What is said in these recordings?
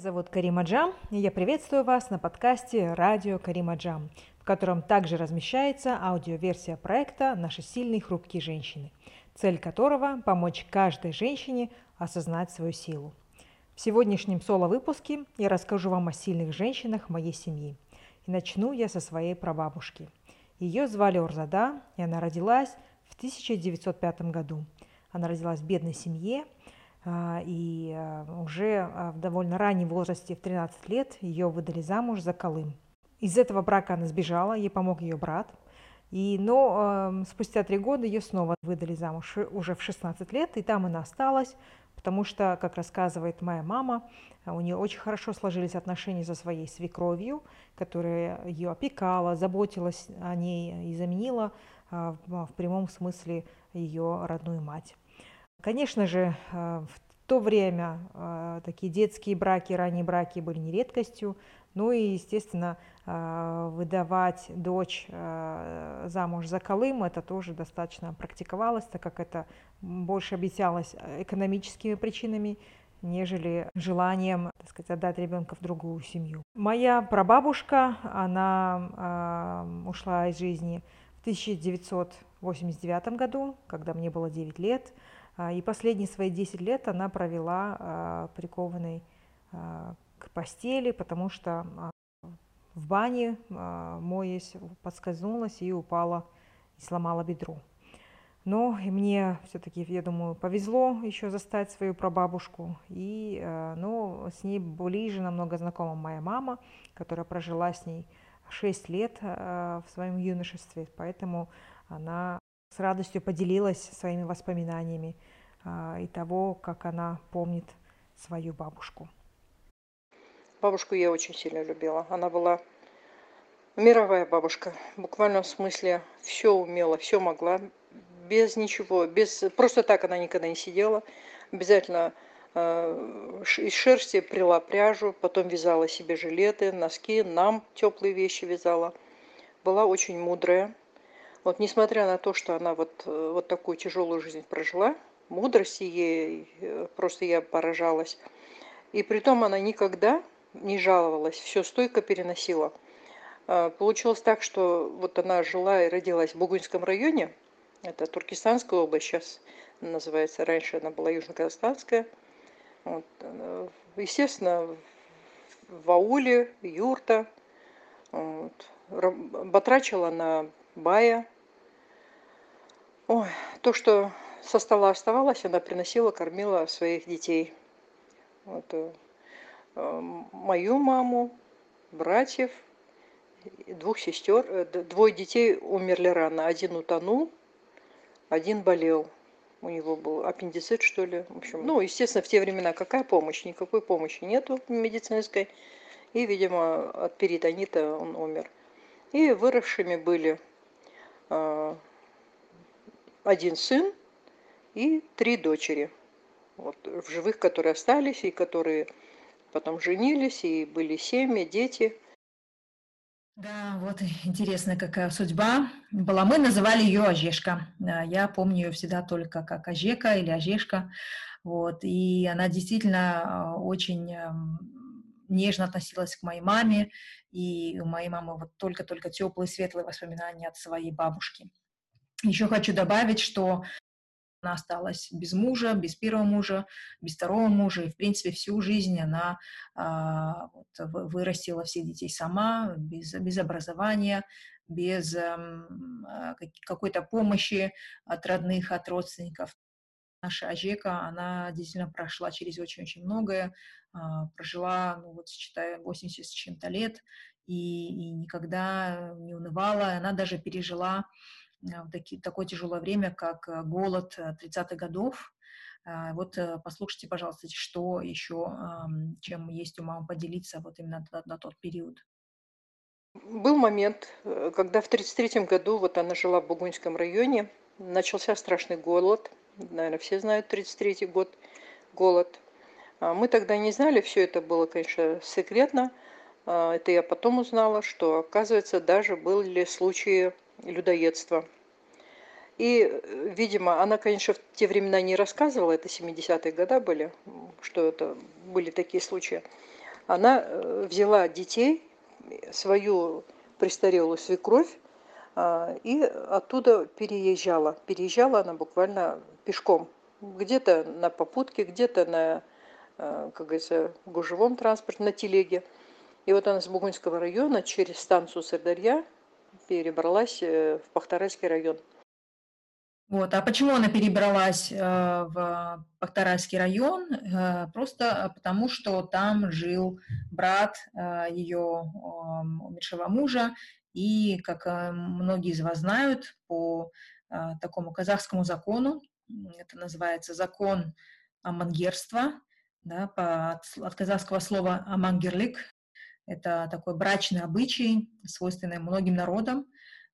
зовут Карима Джам, и я приветствую вас на подкасте «Радио Карима Джам», в котором также размещается аудиоверсия проекта «Наши сильные хрупкие женщины», цель которого – помочь каждой женщине осознать свою силу. В сегодняшнем соло-выпуске я расскажу вам о сильных женщинах моей семьи. И начну я со своей прабабушки. Ее звали Урзада, и она родилась в 1905 году. Она родилась в бедной семье – и а, уже а, в довольно раннем возрасте, в 13 лет, ее выдали замуж за Колым. Из этого брака она сбежала, ей помог ее брат. И, но спустя три года ее снова выдали замуж уже в 16 лет, и там она осталась, потому что, как рассказывает моя мама, у нее очень хорошо сложились отношения со своей свекровью, которая ее опекала, заботилась о ней и заменила в прямом смысле ее родную мать. Конечно же, э, в то время э, такие детские браки, ранние браки были не редкостью. Ну и, естественно, э, выдавать дочь замуж за Колым, это тоже достаточно практиковалось, так как это больше объяснялось экономическими причинами, нежели желанием, так сказать, отдать ребенка в другую семью. Моя прабабушка, она ушла из жизни в 1989 году, когда мне было 9 лет. А, и последние свои 10 лет она провела а, прикованной а, к постели, потому что в бане, моясь, подскользнулась и упала и сломала бедро. Но мне все-таки, я думаю, повезло еще застать свою прабабушку. И ну, с ней ближе намного знакома моя мама, которая прожила с ней 6 лет в своем юношестве. Поэтому она с радостью поделилась своими воспоминаниями и того, как она помнит свою бабушку. Бабушку я очень сильно любила. Она была мировая бабушка. В буквальном смысле все умела, все могла. Без ничего, без просто так она никогда не сидела. Обязательно э, из шерсти прила пряжу, потом вязала себе жилеты, носки, нам теплые вещи вязала. Была очень мудрая, вот несмотря на то, что она вот, э, вот такую тяжелую жизнь прожила, мудрости ей, э, просто я поражалась. И при том она никогда не жаловалась, все стойко переносила. А, получилось так, что вот она жила и родилась в Бугунском районе, это Туркестанская область, сейчас называется, раньше она была Южно-Казахстанская. Вот. Э, естественно, в ауле, юрта, вот. батрачила на бая. Ой, то, что со стола оставалось, она приносила, кормила своих детей. Вот, э, мою маму, братьев, двух сестер. Э, двое детей умерли рано. Один утонул, один болел. У него был аппендицит, что ли. В общем, ну, естественно, в те времена какая помощь? Никакой помощи нету медицинской. И, видимо, от перитонита он умер. И выросшими были один сын и три дочери. Вот, в живых, которые остались, и которые потом женились, и были семьи, дети. Да, вот интересная какая судьба была. Мы называли ее Ожешка. Я помню ее всегда только как Ожека или Ожешка. Вот, и она действительно а, очень нежно относилась к моей маме, и у моей мамы вот только-только теплые, светлые воспоминания от своей бабушки. Еще хочу добавить, что она осталась без мужа, без первого мужа, без второго мужа, и, в принципе, всю жизнь она а, вот, вырастила всех детей сама, без, без образования, без а, какой-то помощи от родных, от родственников. Наша Ажека, она действительно прошла через очень-очень многое, а, прожила, ну вот, считая, 80 с чем-то лет, и, и никогда не унывала. Она даже пережила в таки, такое тяжелое время, как э, голод 30-х годов. А, вот э, послушайте, пожалуйста, что еще, чем есть у мамы поделиться вот именно на, на тот период. Был момент, э, когда в 1933 году, вот она жила в Бугунском районе, начался страшный голод. Наверное, все знают 1933 год, голод. А, мы тогда не знали, все это было, конечно, секретно. Это я потом узнала, что, оказывается, даже были случаи людоедства. И, э, видимо, она, конечно, в те времена не рассказывала, это 70-е годы были, что это были такие случаи. она взяла детей, свою престарелую свекровь, и оттуда переезжала. Переезжала она буквально пешком. Где-то на попутке, где-то на, как говорится, гужевом транспорте, на телеге. И вот она с Бугунского района через станцию Сырдарья перебралась в Пахтарайский район. Вот. А почему она перебралась э, в Пахтарайский район? Э, просто потому, что там жил брат э, ее умершего мужа, и, как многие из вас знают, по такому казахскому закону, это называется закон амангерства, да, по, от, от казахского слова амангерлик, это такой брачный обычай, свойственный многим народам,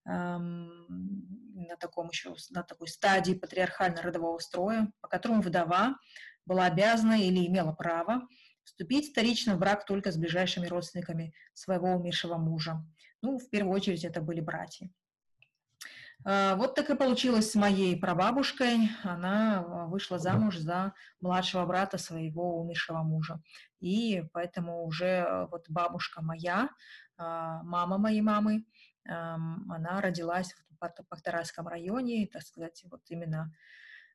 на таком еще, на такой стадии патриархально-родового строя, по которому вдова была обязана или имела право вступить вторично в брак только с ближайшими родственниками своего умершего мужа. Ну, в первую очередь, это были братья. А, вот так и получилось с моей прабабушкой. Она а, вышла замуж за младшего брата своего умершего мужа. И поэтому уже а, вот бабушка моя, мама моей мамы, она родилась в Пахтарайском районе, так сказать, вот именно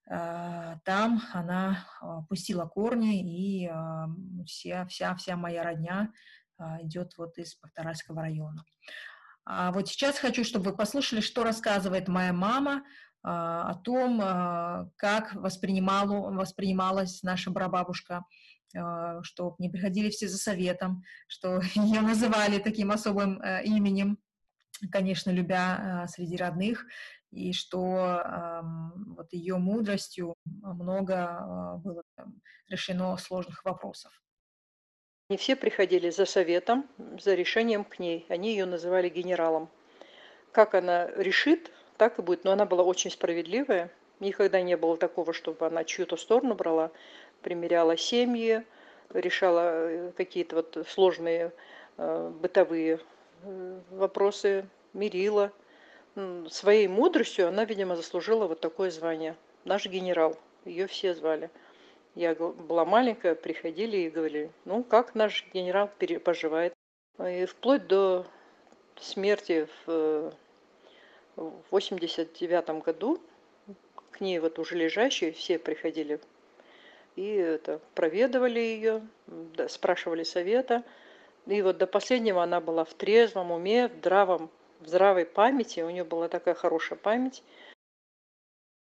там она пустила корни, и вся, вся, вся моя родня идет вот из Пахтарайского района. А вот сейчас хочу, чтобы вы послушали, что рассказывает моя мама о том, как воспринимала, воспринималась наша прабабушка, что не приходили все за советом, что ее называли таким особым э, именем, конечно, любя среди родных, и что вот ее мудростью много было решено сложных вопросов. Не все приходили за советом, за решением к ней. Они ее называли генералом. Как она решит, так и будет. Но она была очень справедливая. Никогда не было такого, чтобы она чью-то сторону брала, примеряла семьи, решала э, какие-то вот сложные э, бытовые Э, вопросы мирила. Своей мудростью она, видимо, заслужила вот такое звание. Наш генерал. Ее все звали. Я была маленькая, приходили и говорили, ну, как наш генерал поживает. И вплоть до смерти в 89 году к ней вот уже лежащие все приходили и это, проведывали ее, спрашивали совета. И вот до последнего она была в трезвом уме, в здравом, в здравой памяти. У нее была такая хорошая память.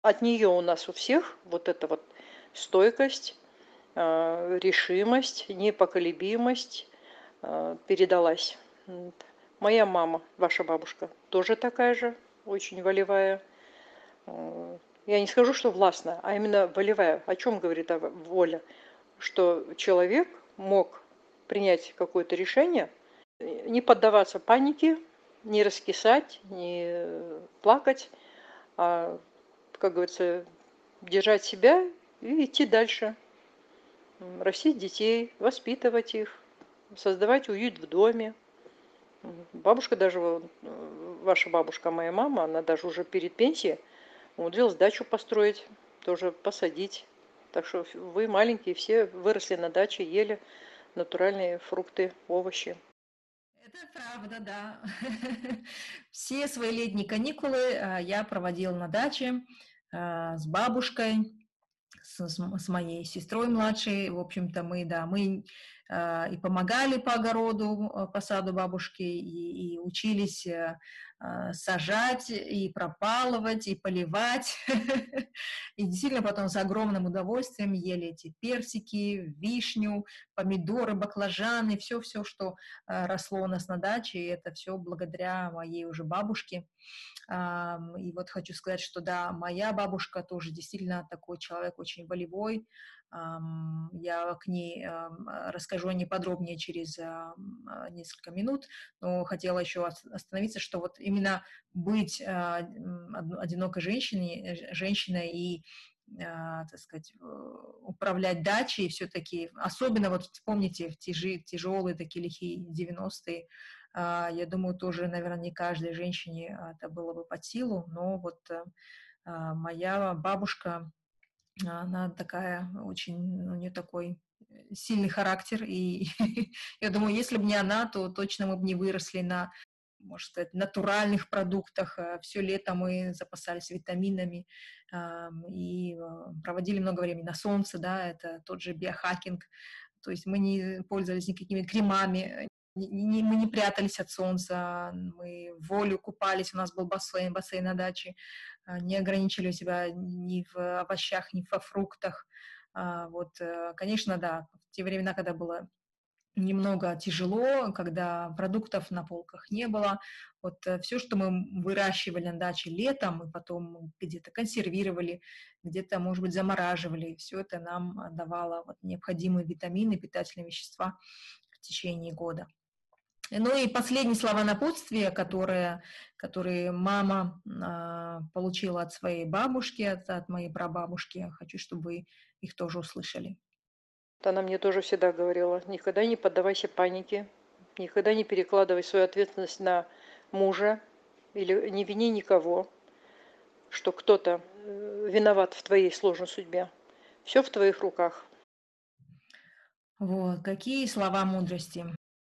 От нее у нас у всех вот эта вот стойкость, э, решимость, непоколебимость э, передалась. Моя мама, ваша бабушка, тоже такая же, очень волевая. Э, я не скажу, что властная, а именно волевая. О чем говорит воля? Что человек мог принять какое-то решение, не поддаваться панике, не раскисать, не плакать, а, как говорится, держать себя и идти дальше. Растить детей, воспитывать их, создавать уют в доме. Бабушка даже, ваша бабушка, моя мама, она даже уже перед пенсией умудрилась дачу построить, тоже посадить. Так что вы маленькие все выросли на даче, ели натуральные фрукты, овощи. Это правда, да. Все свои летние каникулы а, я проводила на даче а, с бабушкой, с, с моей сестрой младшей. В общем-то, мы, да, мы и помогали по огороду, по саду бабушки, и, и учились а, сажать и пропалывать, и поливать. И действительно потом с огромным удовольствием ели эти персики, вишню, помидоры, баклажаны, все-все, что росло у нас на даче, и это все благодаря моей уже бабушке. И вот хочу сказать, что да, моя бабушка тоже действительно такой человек очень волевой, я к ней расскажу о ней подробнее через несколько минут, но хотела еще остановиться, что вот именно быть а, одинокой женщиной, э, женщиной и а, так сказать, э, управлять дачей все-таки, особенно вот вспомните в тяжи, тяжелые такие лихие 90-е, а, я думаю, тоже, наверное, не каждой женщине это было бы под силу, но вот э, моя бабушка, она такая очень, у нее такой сильный характер, и я думаю, если бы не она, то точно мы бы не выросли на, можно сказать, натуральных продуктах. Э, Все лето мы запасались витаминами и проводили много времени на солнце, да, это тот же биохакинг, то есть мы не пользовались никакими кремами, не, мы не прятались от солнца, мы волю купались, у нас был бассейн, бассейн на даче, а, не ограничили себя ни в овощах, ни во фруктах. А, вот, э, конечно, да, в те времена, когда было немного тяжело, когда продуктов на полках не было. Вот э, все, что мы выращивали на даче летом, мы потом где-то консервировали, где-то, может быть, замораживали, все это нам давало вот необходимые витамины, питательные вещества в течение года. Ну и последние слова напутствия, которые, которые мама э, получила от своей бабушки, от, от моей прабабушки. Хочу, чтобы вы их тоже услышали. Она мне тоже всегда говорила, никогда не поддавайся панике, никогда не перекладывай свою ответственность на мужа или не вини никого, что кто-то э, виноват в твоей сложной судьбе. Все в твоих руках. Вот, какие слова мудрости.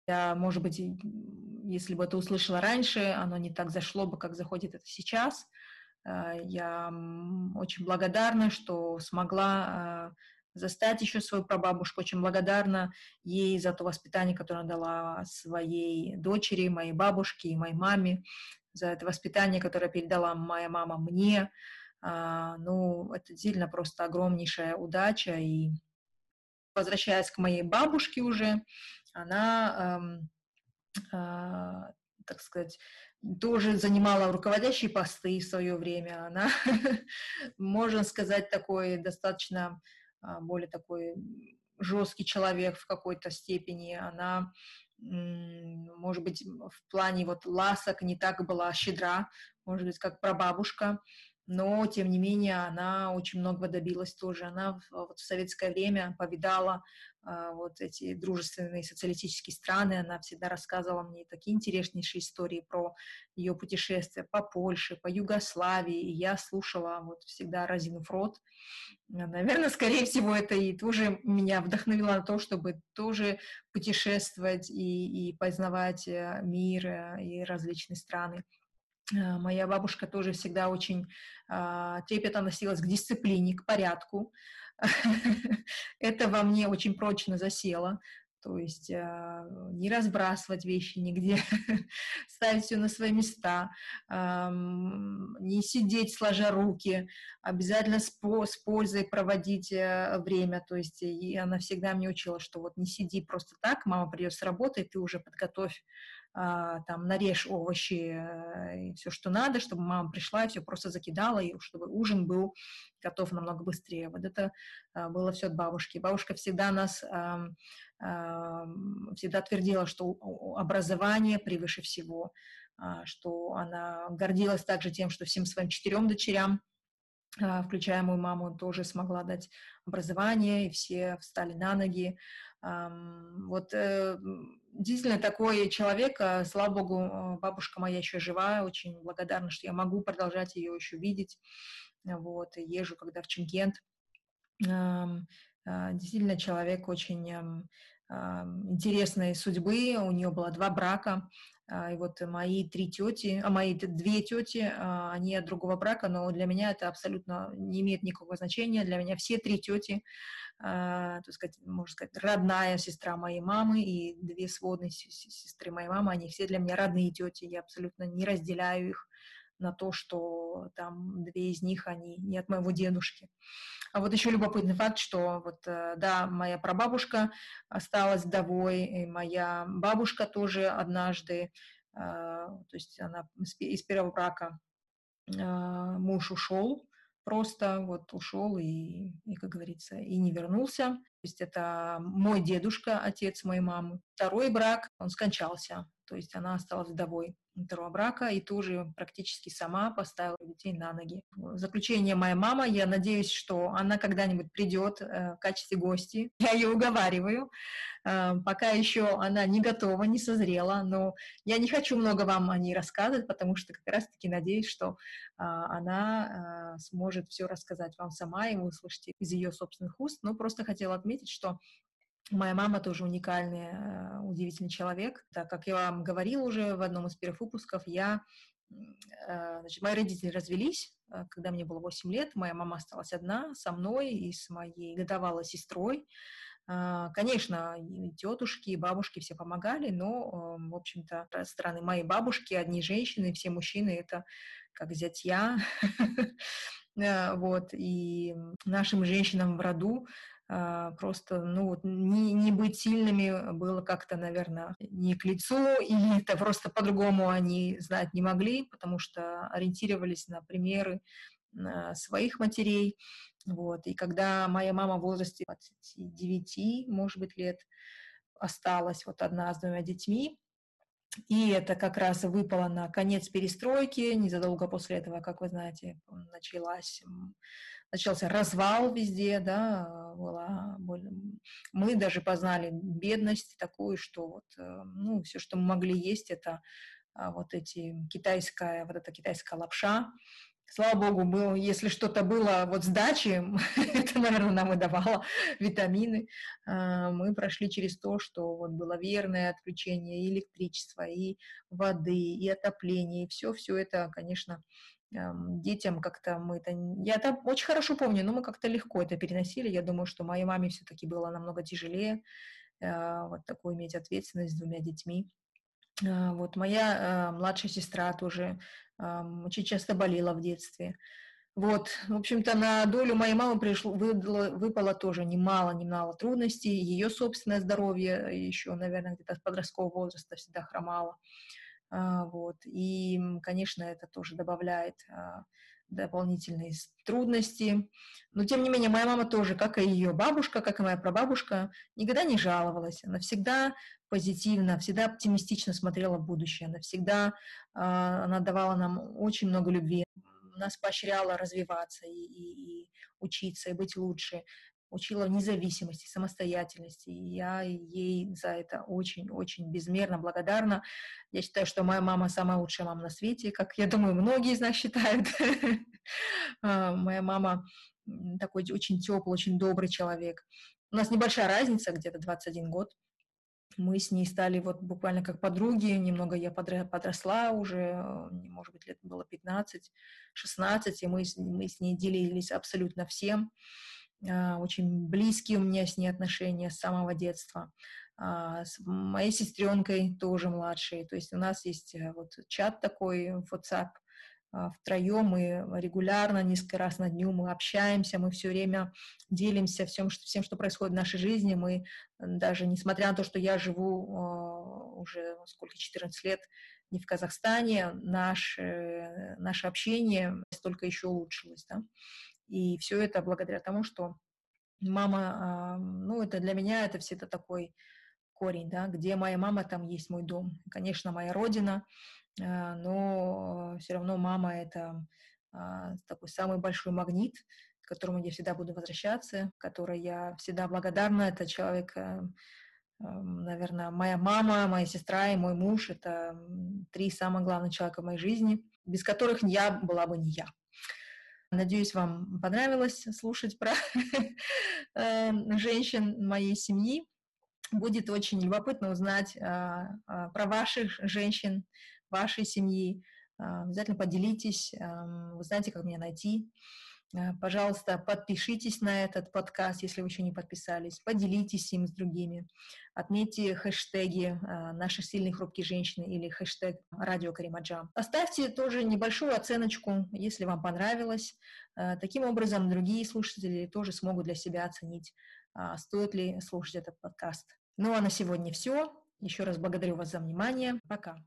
Я, может быть, если бы это услышала раньше, оно не так зашло бы, как заходит это сейчас. Э, я очень благодарна, что смогла э, застать еще свою прабабушку. Очень благодарна ей за то воспитание, которое она дала своей дочери, моей бабушке и моей маме, за это воспитание, которое передала моя мама мне. А, ну, это действительно просто огромнейшая удача. И возвращаясь к моей бабушке уже, она, эм, э, так сказать, тоже занимала руководящие посты в свое время. Она, можно сказать, такой достаточно а, более такой жесткий человек в какой-то степени. Она, может быть, в плане вот ласок не так была щедра, может быть, как прабабушка но, тем не менее, она очень многого добилась тоже. Она вот, в советское время повидала э, вот эти дружественные социалистические страны, она всегда рассказывала мне такие интереснейшие истории про ее путешествия по Польше, по Югославии, и я слушала вот всегда разинув рот. Наверное, скорее всего, это и тоже меня вдохновило на то, чтобы тоже путешествовать и, и познавать э, мир э, и различные страны. Э, моя бабушка тоже всегда очень а, трепетно относилась к дисциплине, к порядку. Это во мне очень прочно засело. То есть э, не разбрасывать вещи нигде, ставить все на свои места, э, не сидеть сложа руки, обязательно с, с пользой проводить э, время. То есть и она всегда мне учила, что вот не сиди просто так, мама придет с работы, ты уже подготовь а, там нарежь овощи э, и все, что надо, чтобы мама пришла и все просто закидала, и чтобы ужин был готов намного быстрее. Вот это а, было все от бабушки. Бабушка всегда нас всегда твердила, что образование превыше всего, а, что она гордилась также тем, что всем своим четырем дочерям включая мою маму, тоже смогла дать образование, и все встали на ноги. Вот э, действительно такой человек, а, слава богу, э, бабушка моя еще жива, очень благодарна, что я могу продолжать ее еще видеть. Вот, езжу, когда в Чемкент. А, действительно, человек очень интересной судьбы, у нее было два брака, а, и вот мои три тети, а мои две тети, а, они от другого брака, но для меня это абсолютно не имеет никакого значения. Для меня все три тети, а, так сказать, можно сказать, родная сестра моей мамы и две сводные сестры моей мамы, они все для меня родные тети. Я абсолютно не разделяю их на то, что там две из них, они не от моего дедушки. А вот еще любопытный факт, что вот, э, да, моя прабабушка осталась вдовой, и моя бабушка тоже однажды, э, то есть она из первого брака э, муж ушел, просто вот ушел и, и, как говорится, и не вернулся. То есть это мой дедушка, отец моей мамы. Второй брак, он скончался, то есть она осталась вдовой второго брака и тоже практически сама поставила детей на ноги. Заключение моя мама, я надеюсь, что она когда-нибудь придет э, в качестве гости. Я ее уговариваю. Э, пока еще она не готова, не созрела, но я не хочу много вам о ней рассказывать, потому что как раз-таки надеюсь, что э, она сможет все рассказать вам сама, и вы услышите из ее собственных уст. Но просто хотела отметить, что Моя мама тоже уникальный, э, удивительный человек. Так как я вам говорила уже в одном из первых выпусков, я, э, значит, мои родители развелись, э, когда мне было 8 лет. Моя мама осталась одна со мной и с моей годовалой сестрой. Конечно, и тетушки, и бабушки все помогали, но, в общем-то, со стороны моей бабушки одни женщины, все мужчины — это как зятья. Вот, и нашим женщинам в роду просто, ну вот, не, не быть сильными было как-то, наверное, не к лицу, или это просто по-другому они знать не могли, потому что ориентировались на примеры на своих матерей, вот, и когда моя мама в возрасте 29, может быть, лет осталась вот одна с двумя детьми, и это как раз выпало на конец перестройки, незадолго после этого, как вы знаете, началась начался развал везде, да, была, мы даже познали бедность такую, что вот, э, ну, все, что мы могли есть, это а, вот эти китайская, вот эта китайская лапша, Слава богу, было, если что-то было вот с дачи, это, наверное, нам и давало витамины. А, мы прошли через то, что вот было верное отключение и электричества, и воды, и отопление, и все, все это, конечно, детям как-то мы это... Я это очень хорошо помню, но мы как-то легко это переносили. Я думаю, что моей маме все-таки было намного тяжелее э, вот такую иметь ответственность с двумя детьми. А, вот моя э, младшая сестра тоже очень часто болела в детстве. Вот, в общем-то, на долю моей мамы пришло, выпало, выпало тоже немало, немало трудностей. Ее собственное здоровье еще, наверное, где-то с подросткового возраста всегда хромало. А, вот. И, конечно, это тоже добавляет а, дополнительные трудности. Но, тем не менее, моя мама тоже, как и ее бабушка, как и моя прабабушка, никогда не жаловалась. Она всегда позитивно, всегда оптимистично смотрела в будущее. Она всегда, а, она давала нам очень много любви, нас поощряла развиваться и, и, и учиться, и быть лучше учила независимости, самостоятельности. И я ей за это очень-очень безмерно благодарна. Я считаю, что моя мама самая лучшая мама на свете, как я думаю, многие из нас считают. А, моя мама такой очень теплый, очень добрый человек. У нас небольшая разница, где-то 21 год. Мы с ней стали вот буквально как подруги, немного я подросла уже, может быть, лет было 15-16, и мы, мы с ней делились абсолютно всем. А, очень близкие у меня с ней отношения с самого детства. А, с моей сестренкой тоже младшей. То есть у нас есть э, вот чат такой в WhatsApp, а, втроем мы регулярно, несколько раз на дню мы общаемся, мы все время делимся всем, что, всем, что происходит в нашей жизни. Мы даже, несмотря на то, что я живу уже сколько, 14 лет не в Казахстане, наше, наше общение столько еще улучшилось. Да? И все это благодаря тому, что мама, ну, это для меня это все это такой корень, да, где моя мама, там есть мой дом. Конечно, моя родина, а, но все равно мама это а, такой самый большой магнит, к которому я всегда буду возвращаться, которой я всегда благодарна. Это человек, э, наверное, моя мама, моя сестра и мой муж. Это три самых главных человека в моей жизни, без которых я была бы не я. Надеюсь, вам понравилось слушать про эм, женщин моей семьи. Будет очень любопытно узнать а, а, про ваших женщин, вашей семьи. А, обязательно поделитесь, вы знаете, как меня найти. Э, пожалуйста, подпишитесь на этот подкаст, если вы еще не подписались, поделитесь им с другими, отметьте хэштеги э, «Наши сильные хрупкие женщины» или хэштег «Радио Каримаджа». Оставьте тоже небольшую оценочку, если вам понравилось. Э, таким образом, другие слушатели тоже смогут для себя оценить, стоит ли слушать этот подкаст. Ну а на сегодня все. Еще раз благодарю вас за внимание. Пока.